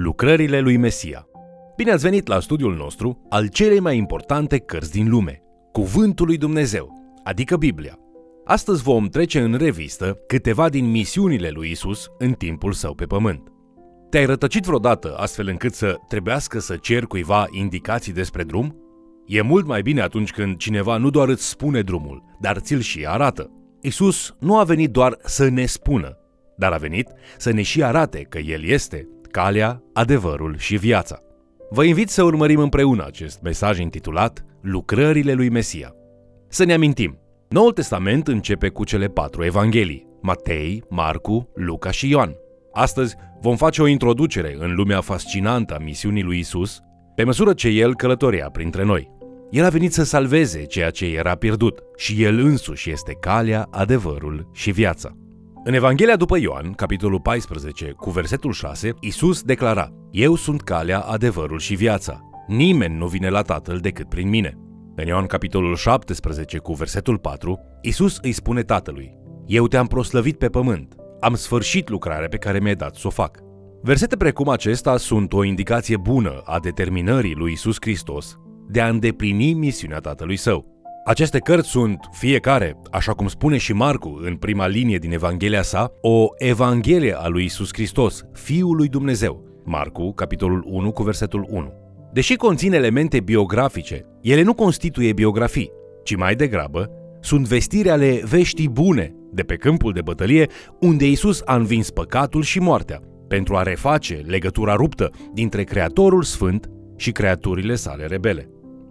Lucrările lui Mesia. Bine ați venit la studiul nostru al celei mai importante cărți din lume, Cuvântul lui Dumnezeu, adică Biblia. Astăzi vom trece în revistă câteva din misiunile lui Isus în timpul său pe pământ. Te-ai rătăcit vreodată astfel încât să trebuiască să cer cuiva indicații despre drum? E mult mai bine atunci când cineva nu doar îți spune drumul, dar ți-l și arată. Isus nu a venit doar să ne spună, dar a venit să ne și arate că El este calea, adevărul și viața. Vă invit să urmărim împreună acest mesaj intitulat Lucrările lui Mesia. Să ne amintim, Noul Testament începe cu cele patru evanghelii, Matei, Marcu, Luca și Ioan. Astăzi vom face o introducere în lumea fascinantă a misiunii lui Isus, pe măsură ce el călătorea printre noi. El a venit să salveze ceea ce era pierdut și el însuși este calea, adevărul și viața. În Evanghelia după Ioan, capitolul 14, cu versetul 6, Isus declara Eu sunt calea, adevărul și viața. Nimeni nu vine la Tatăl decât prin mine. În Ioan capitolul 17, cu versetul 4, Isus îi spune Tatălui Eu te-am proslăvit pe pământ, am sfârșit lucrarea pe care mi-ai dat să o fac. Versete precum acesta sunt o indicație bună a determinării lui Isus Hristos de a îndeplini misiunea Tatălui Său. Aceste cărți sunt, fiecare, așa cum spune și Marcu în prima linie din Evanghelia sa, o Evanghelie a lui Isus Hristos, Fiul lui Dumnezeu. Marcu, capitolul 1, cu versetul 1. Deși conțin elemente biografice, ele nu constituie biografii, ci mai degrabă sunt vestiri ale veștii bune de pe câmpul de bătălie unde Isus a învins păcatul și moartea, pentru a reface legătura ruptă dintre Creatorul Sfânt și creaturile sale rebele.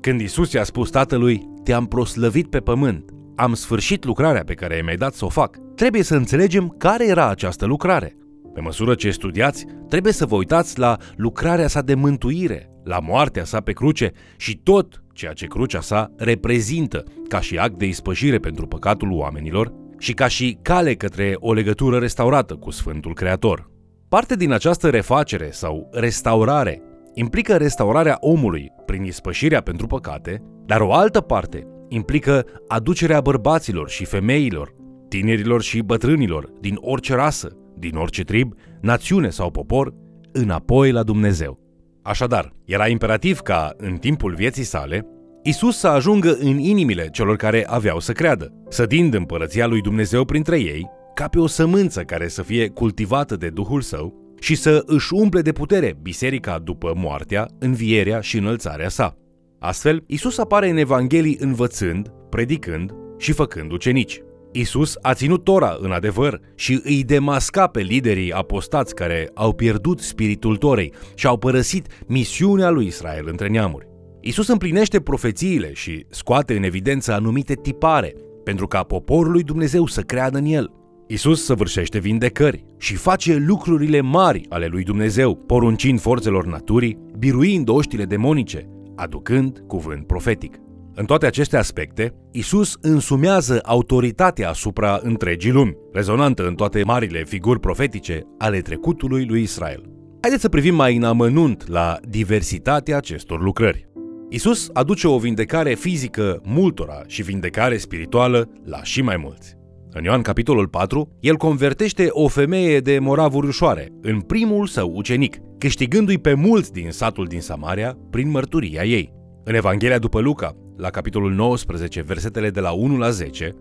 Când Isus i-a spus tatălui, te-am proslăvit pe pământ, am sfârșit lucrarea pe care mi-ai dat să o fac, trebuie să înțelegem care era această lucrare. Pe măsură ce studiați, trebuie să vă uitați la lucrarea sa de mântuire, la moartea sa pe cruce și tot ceea ce crucea sa reprezintă ca și act de ispășire pentru păcatul oamenilor și ca și cale către o legătură restaurată cu Sfântul Creator. Parte din această refacere sau restaurare implică restaurarea omului prin ispășirea pentru păcate, dar o altă parte implică aducerea bărbaților și femeilor, tinerilor și bătrânilor, din orice rasă, din orice trib, națiune sau popor, înapoi la Dumnezeu. Așadar, era imperativ ca, în timpul vieții sale, Isus să ajungă în inimile celor care aveau să creadă, sădind împărăția lui Dumnezeu printre ei, ca pe o sămânță care să fie cultivată de Duhul Său și să își umple de putere biserica după moartea, învierea și înălțarea sa. Astfel, Isus apare în Evanghelii învățând, predicând și făcând ucenici. Isus a ținut Tora în adevăr și îi demasca pe liderii apostați care au pierdut spiritul Torei și au părăsit misiunea lui Israel între neamuri. Isus împlinește profețiile și scoate în evidență anumite tipare pentru ca poporul lui Dumnezeu să creadă în el. Isus săvârșește vindecări și face lucrurile mari ale lui Dumnezeu, poruncind forțelor naturii, biruind oștile demonice, aducând cuvânt profetic. În toate aceste aspecte, Isus însumează autoritatea asupra întregii lumi, rezonantă în toate marile figuri profetice ale trecutului lui Israel. Haideți să privim mai în amănunt la diversitatea acestor lucrări. Isus aduce o vindecare fizică multora și vindecare spirituală la și mai mulți. În Ioan capitolul 4, el convertește o femeie de moravuri ușoare în primul său ucenic, câștigându-i pe mulți din satul din Samaria prin mărturia ei. În Evanghelia după Luca, la capitolul 19, versetele de la 1 la 10,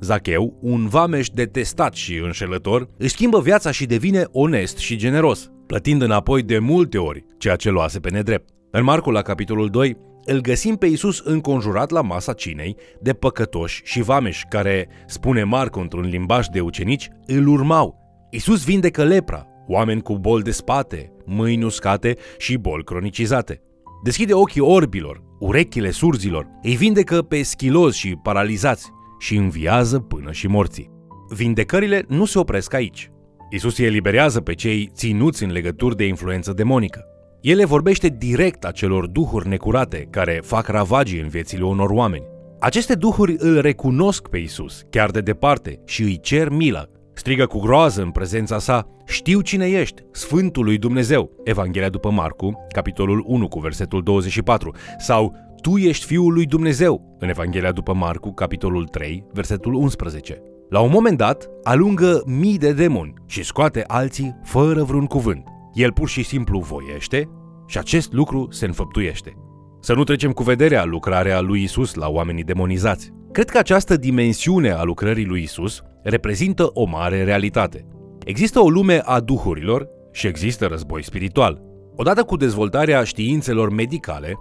Zacheu, un vameș detestat și înșelător, își schimbă viața și devine onest și generos, plătind înapoi de multe ori ceea ce luase pe nedrept. În Marcu, la capitolul 2, îl găsim pe Isus înconjurat la masa cinei de păcătoși și vameși care, spune Marcu într-un limbaj de ucenici, îl urmau. Isus vindecă lepra, oameni cu boli de spate, mâini uscate și boli cronicizate. Deschide ochii orbilor, urechile surzilor, îi vindecă pe schilozi și paralizați și înviază până și morții. Vindecările nu se opresc aici. Isus îi eliberează pe cei ținuți în legături de influență demonică. El le vorbește direct acelor duhuri necurate care fac ravagii în viețile unor oameni. Aceste duhuri îl recunosc pe Isus, chiar de departe, și îi cer milă. Strigă cu groază în prezența sa, știu cine ești, Sfântul lui Dumnezeu. Evanghelia după Marcu, capitolul 1 cu versetul 24, sau Tu ești Fiul lui Dumnezeu, în Evanghelia după Marcu, capitolul 3, versetul 11. La un moment dat, alungă mii de demoni și scoate alții fără vreun cuvânt. El pur și simplu voiește și acest lucru se înfăptuiește. Să nu trecem cu vederea lucrarea lui Isus la oamenii demonizați. Cred că această dimensiune a lucrării lui Isus reprezintă o mare realitate. Există o lume a duhurilor și există război spiritual. Odată cu dezvoltarea științelor medicale,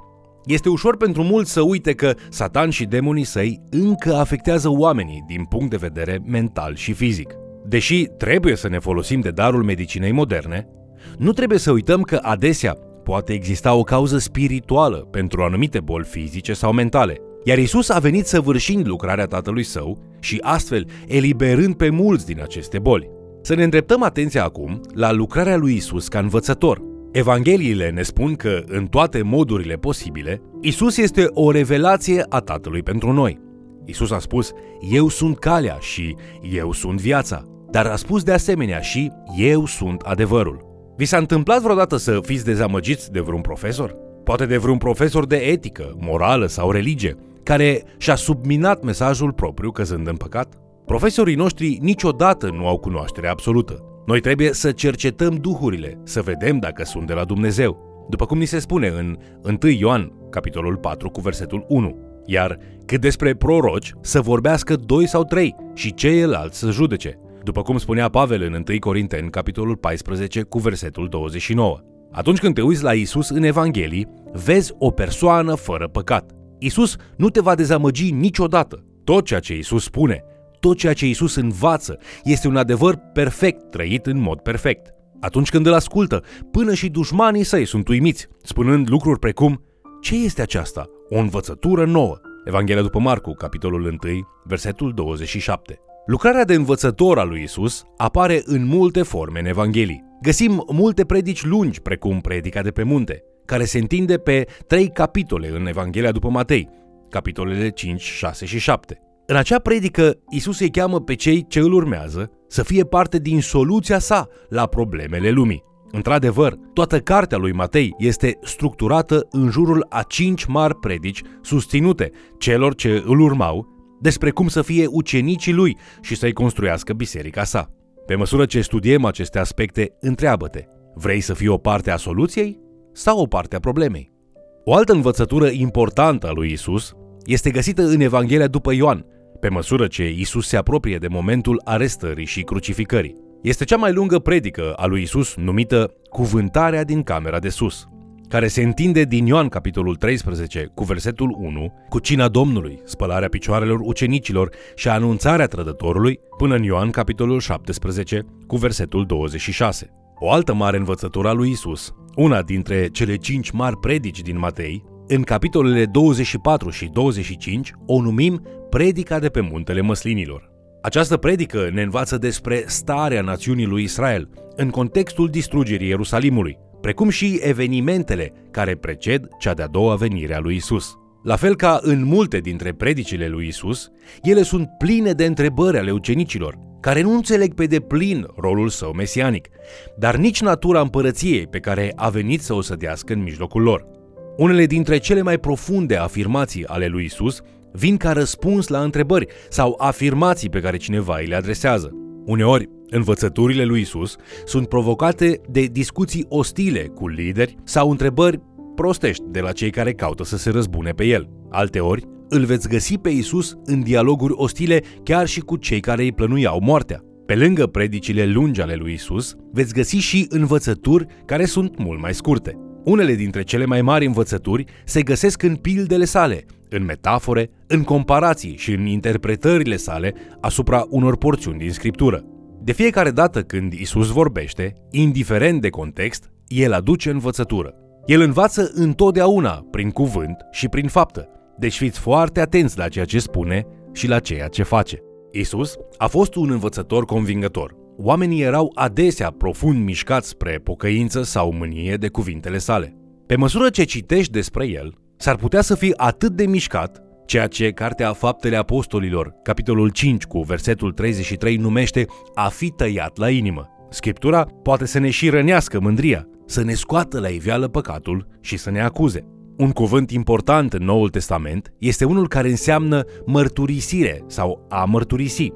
este ușor pentru mulți să uite că Satan și demonii săi încă afectează oamenii din punct de vedere mental și fizic. Deși trebuie să ne folosim de darul medicinei moderne, nu trebuie să uităm că adesea poate exista o cauză spirituală pentru anumite boli fizice sau mentale. Iar Isus a venit să vârșind lucrarea Tatălui Său și astfel eliberând pe mulți din aceste boli. Să ne îndreptăm atenția acum la lucrarea lui Isus ca învățător. Evangheliile ne spun că, în toate modurile posibile, Isus este o revelație a Tatălui pentru noi. Isus a spus, Eu sunt calea și Eu sunt viața, dar a spus de asemenea și Eu sunt adevărul. Vi s-a întâmplat vreodată să fiți dezamăgiți de vreun profesor? Poate de vreun profesor de etică, morală sau religie, care și-a subminat mesajul propriu căzând în păcat? Profesorii noștri niciodată nu au cunoaștere absolută. Noi trebuie să cercetăm duhurile, să vedem dacă sunt de la Dumnezeu. După cum ni se spune în 1 Ioan, capitolul 4, cu versetul 1. Iar cât despre proroci, să vorbească doi sau trei și ceilalți să judece. După cum spunea Pavel în 1 Corinteni, capitolul 14, cu versetul 29. Atunci când te uiți la Isus în Evanghelii, vezi o persoană fără păcat. Isus nu te va dezamăgi niciodată. Tot ceea ce Isus spune, tot ceea ce Isus învață, este un adevăr perfect trăit în mod perfect. Atunci când îl ascultă, până și dușmanii săi sunt uimiți, spunând lucruri precum Ce este aceasta? O învățătură nouă. Evanghelia după Marcu, capitolul 1, versetul 27. Lucrarea de învățător al lui Isus apare în multe forme în Evanghelii. Găsim multe predici lungi, precum predica de pe munte, care se întinde pe trei capitole în Evanghelia după Matei, capitolele 5, 6 și 7. În acea predică, Isus îi cheamă pe cei ce îl urmează să fie parte din soluția sa la problemele lumii. Într-adevăr, toată cartea lui Matei este structurată în jurul a cinci mari predici susținute celor ce îl urmau despre cum să fie ucenicii lui și să-i construiască biserica sa. Pe măsură ce studiem aceste aspecte, întreabă-te, vrei să fii o parte a soluției sau o parte a problemei? O altă învățătură importantă a lui Isus este găsită în Evanghelia după Ioan, pe măsură ce Isus se apropie de momentul arestării și crucificării. Este cea mai lungă predică a lui Isus numită Cuvântarea din camera de sus, care se întinde din Ioan capitolul 13 cu versetul 1, cu cina Domnului, spălarea picioarelor ucenicilor și anunțarea trădătorului, până în Ioan capitolul 17 cu versetul 26. O altă mare învățătură a lui Isus, una dintre cele cinci mari predici din Matei, în capitolele 24 și 25 o numim Predica de pe muntele măslinilor. Această predică ne învață despre starea națiunii lui Israel în contextul distrugerii Ierusalimului, precum și evenimentele care preced cea de-a doua venire a lui Isus. La fel ca în multe dintre predicile lui Isus, ele sunt pline de întrebări ale ucenicilor, care nu înțeleg pe deplin rolul său mesianic, dar nici natura împărăției pe care a venit să o sădească în mijlocul lor. Unele dintre cele mai profunde afirmații ale lui Isus vin ca răspuns la întrebări sau afirmații pe care cineva îi le adresează. Uneori, învățăturile lui Isus sunt provocate de discuții ostile cu lideri sau întrebări prostești de la cei care caută să se răzbune pe el. Alteori, îl veți găsi pe Isus în dialoguri ostile chiar și cu cei care îi plănuiau moartea. Pe lângă predicile lungi ale lui Isus, veți găsi și învățături care sunt mult mai scurte. Unele dintre cele mai mari învățături se găsesc în pildele sale, în metafore, în comparații și în interpretările sale asupra unor porțiuni din scriptură. De fiecare dată când Isus vorbește, indiferent de context, el aduce învățătură. El învață întotdeauna prin cuvânt și prin faptă. Deci fiți foarte atenți la ceea ce spune și la ceea ce face. Isus a fost un învățător convingător. Oamenii erau adesea profund mișcați spre pocăință sau mânie de cuvintele sale. Pe măsură ce citești despre el, s-ar putea să fii atât de mișcat, ceea ce Cartea Faptele Apostolilor, capitolul 5 cu versetul 33 numește a fi tăiat la inimă. Scriptura poate să ne și rănească mândria, să ne scoată la iveală păcatul și să ne acuze. Un cuvânt important în Noul Testament este unul care înseamnă mărturisire sau a mărturisi.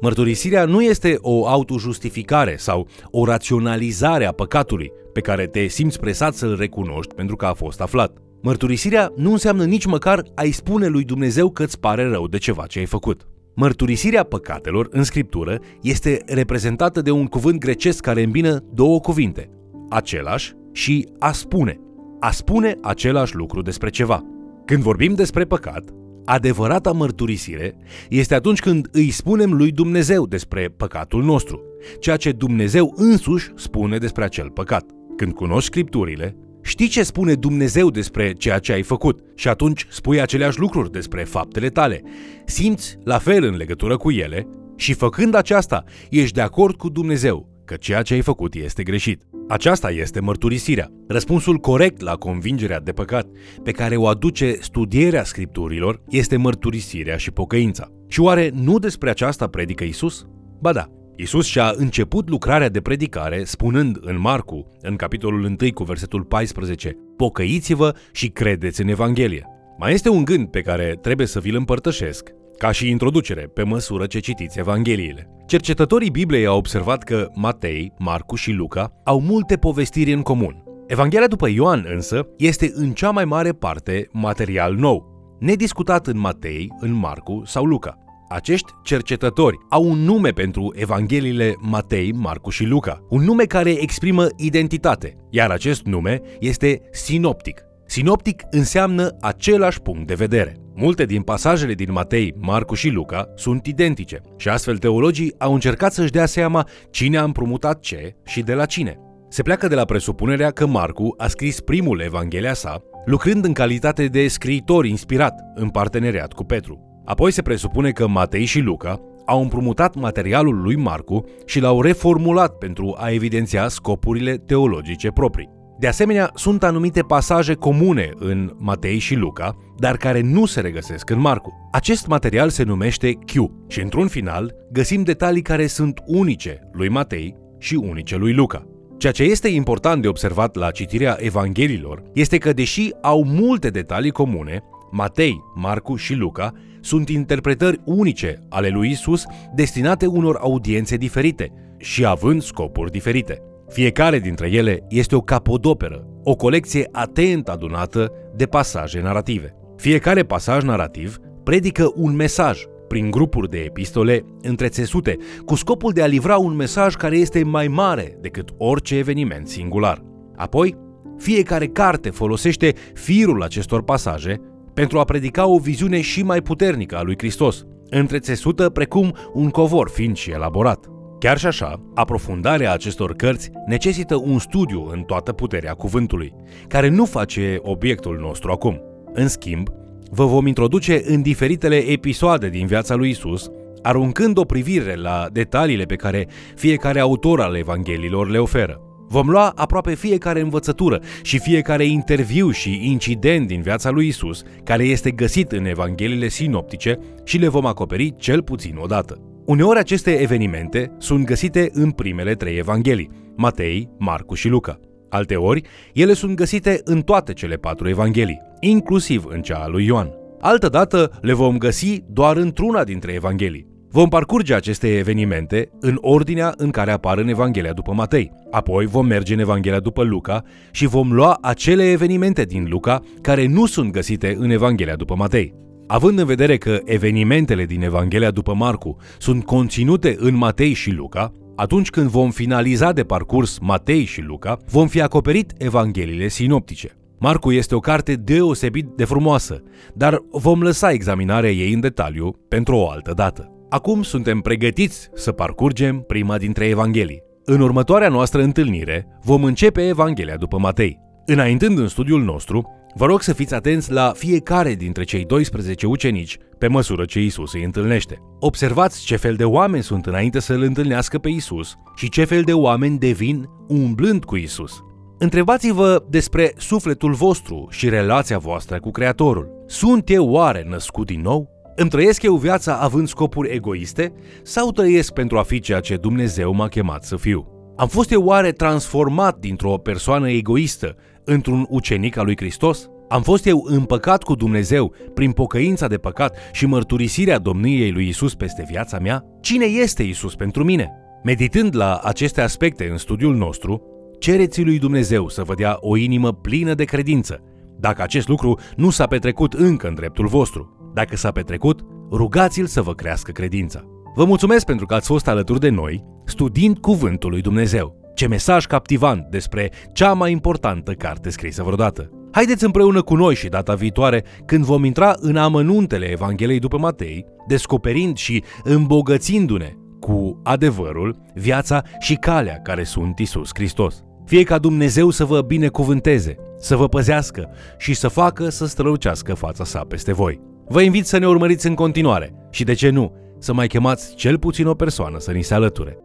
Mărturisirea nu este o autojustificare sau o raționalizare a păcatului pe care te simți presat să-l recunoști pentru că a fost aflat. Mărturisirea nu înseamnă nici măcar a-i spune lui Dumnezeu că îți pare rău de ceva ce ai făcut. Mărturisirea păcatelor în scriptură este reprezentată de un cuvânt grecesc care îmbină două cuvinte, același și a spune. A spune același lucru despre ceva. Când vorbim despre păcat, adevărata mărturisire este atunci când îi spunem lui Dumnezeu despre păcatul nostru, ceea ce Dumnezeu însuși spune despre acel păcat. Când cunoști scripturile, știi ce spune Dumnezeu despre ceea ce ai făcut și atunci spui aceleași lucruri despre faptele tale. Simți la fel în legătură cu ele și făcând aceasta, ești de acord cu Dumnezeu că ceea ce ai făcut este greșit. Aceasta este mărturisirea, răspunsul corect la convingerea de păcat pe care o aduce studierea scripturilor este mărturisirea și pocăința. Și oare nu despre aceasta predică Isus? Ba da, Isus și-a început lucrarea de predicare spunând în Marcu, în capitolul 1 cu versetul 14, Pocăiți-vă și credeți în Evanghelie. Mai este un gând pe care trebuie să vi-l împărtășesc, ca și introducere, pe măsură ce citiți Evangheliile. Cercetătorii Bibliei au observat că Matei, Marcu și Luca au multe povestiri în comun. Evanghelia după Ioan însă este în cea mai mare parte material nou, nediscutat în Matei, în Marcu sau Luca. Acești cercetători au un nume pentru Evangheliile Matei, Marcu și Luca, un nume care exprimă identitate, iar acest nume este sinoptic. Sinoptic înseamnă același punct de vedere. Multe din pasajele din Matei, Marcu și Luca sunt identice și astfel teologii au încercat să-și dea seama cine a împrumutat ce și de la cine. Se pleacă de la presupunerea că Marcu a scris primul Evanghelia sa, lucrând în calitate de scriitor inspirat, în parteneriat cu Petru. Apoi se presupune că Matei și Luca au împrumutat materialul lui Marcu și l-au reformulat pentru a evidenția scopurile teologice proprii. De asemenea, sunt anumite pasaje comune în Matei și Luca, dar care nu se regăsesc în Marcu. Acest material se numește Q și într-un final găsim detalii care sunt unice lui Matei și unice lui Luca. Ceea ce este important de observat la citirea Evanghelilor este că, deși au multe detalii comune, Matei, Marcu și Luca sunt interpretări unice ale lui Isus destinate unor audiențe diferite și având scopuri diferite. Fiecare dintre ele este o capodoperă, o colecție atent adunată de pasaje narrative. Fiecare pasaj narrativ predică un mesaj prin grupuri de epistole întrețesute, cu scopul de a livra un mesaj care este mai mare decât orice eveniment singular. Apoi, fiecare carte folosește firul acestor pasaje pentru a predica o viziune și mai puternică a lui Hristos, întrețesută precum un covor fin și elaborat. Chiar și așa, aprofundarea acestor cărți necesită un studiu în toată puterea cuvântului, care nu face obiectul nostru acum. În schimb, vă vom introduce în diferitele episoade din viața lui Isus, aruncând o privire la detaliile pe care fiecare autor al Evanghelilor le oferă. Vom lua aproape fiecare învățătură și fiecare interviu și incident din viața lui Isus, care este găsit în Evangheliile sinoptice și le vom acoperi cel puțin o dată. Uneori aceste evenimente sunt găsite în primele trei evanghelii, Matei, Marcu și Luca. Alteori, ele sunt găsite în toate cele patru evanghelii, inclusiv în cea a lui Ioan. Altădată le vom găsi doar într-una dintre evanghelii. Vom parcurge aceste evenimente în ordinea în care apar în Evanghelia după Matei. Apoi vom merge în Evanghelia după Luca și vom lua acele evenimente din Luca care nu sunt găsite în Evanghelia după Matei. Având în vedere că evenimentele din Evanghelia după Marcu sunt conținute în Matei și Luca, atunci când vom finaliza de parcurs Matei și Luca, vom fi acoperit Evangheliile sinoptice. Marcu este o carte deosebit de frumoasă, dar vom lăsa examinarea ei în detaliu pentru o altă dată. Acum suntem pregătiți să parcurgem prima dintre Evanghelii. În următoarea noastră întâlnire vom începe Evanghelia după Matei. Înaintând în studiul nostru, Vă rog să fiți atenți la fiecare dintre cei 12 ucenici pe măsură ce Isus îi întâlnește. Observați ce fel de oameni sunt înainte să îl întâlnească pe Isus și ce fel de oameni devin umblând cu Isus. Întrebați-vă despre sufletul vostru și relația voastră cu Creatorul. Sunt eu oare născut din nou? Îmi trăiesc eu viața având scopuri egoiste sau trăiesc pentru a fi ceea ce Dumnezeu m-a chemat să fiu? Am fost eu oare transformat dintr-o persoană egoistă într-un ucenic al lui Hristos? Am fost eu împăcat cu Dumnezeu prin pocăința de păcat și mărturisirea domniei lui Isus peste viața mea? Cine este Isus pentru mine? Meditând la aceste aspecte în studiul nostru, cereți lui Dumnezeu să vă dea o inimă plină de credință, dacă acest lucru nu s-a petrecut încă în dreptul vostru. Dacă s-a petrecut, rugați-l să vă crească credința. Vă mulțumesc pentru că ați fost alături de noi, studiind Cuvântul lui Dumnezeu. Ce mesaj captivant despre cea mai importantă carte scrisă vreodată. Haideți împreună cu noi și data viitoare, când vom intra în amănuntele Evangheliei după Matei, descoperind și îmbogățindu-ne cu adevărul, viața și calea care sunt Isus Hristos. Fie ca Dumnezeu să vă binecuvânteze, să vă păzească și să facă să strălucească fața sa peste voi. Vă invit să ne urmăriți în continuare și, de ce nu, să mai chemați cel puțin o persoană să ni se alăture.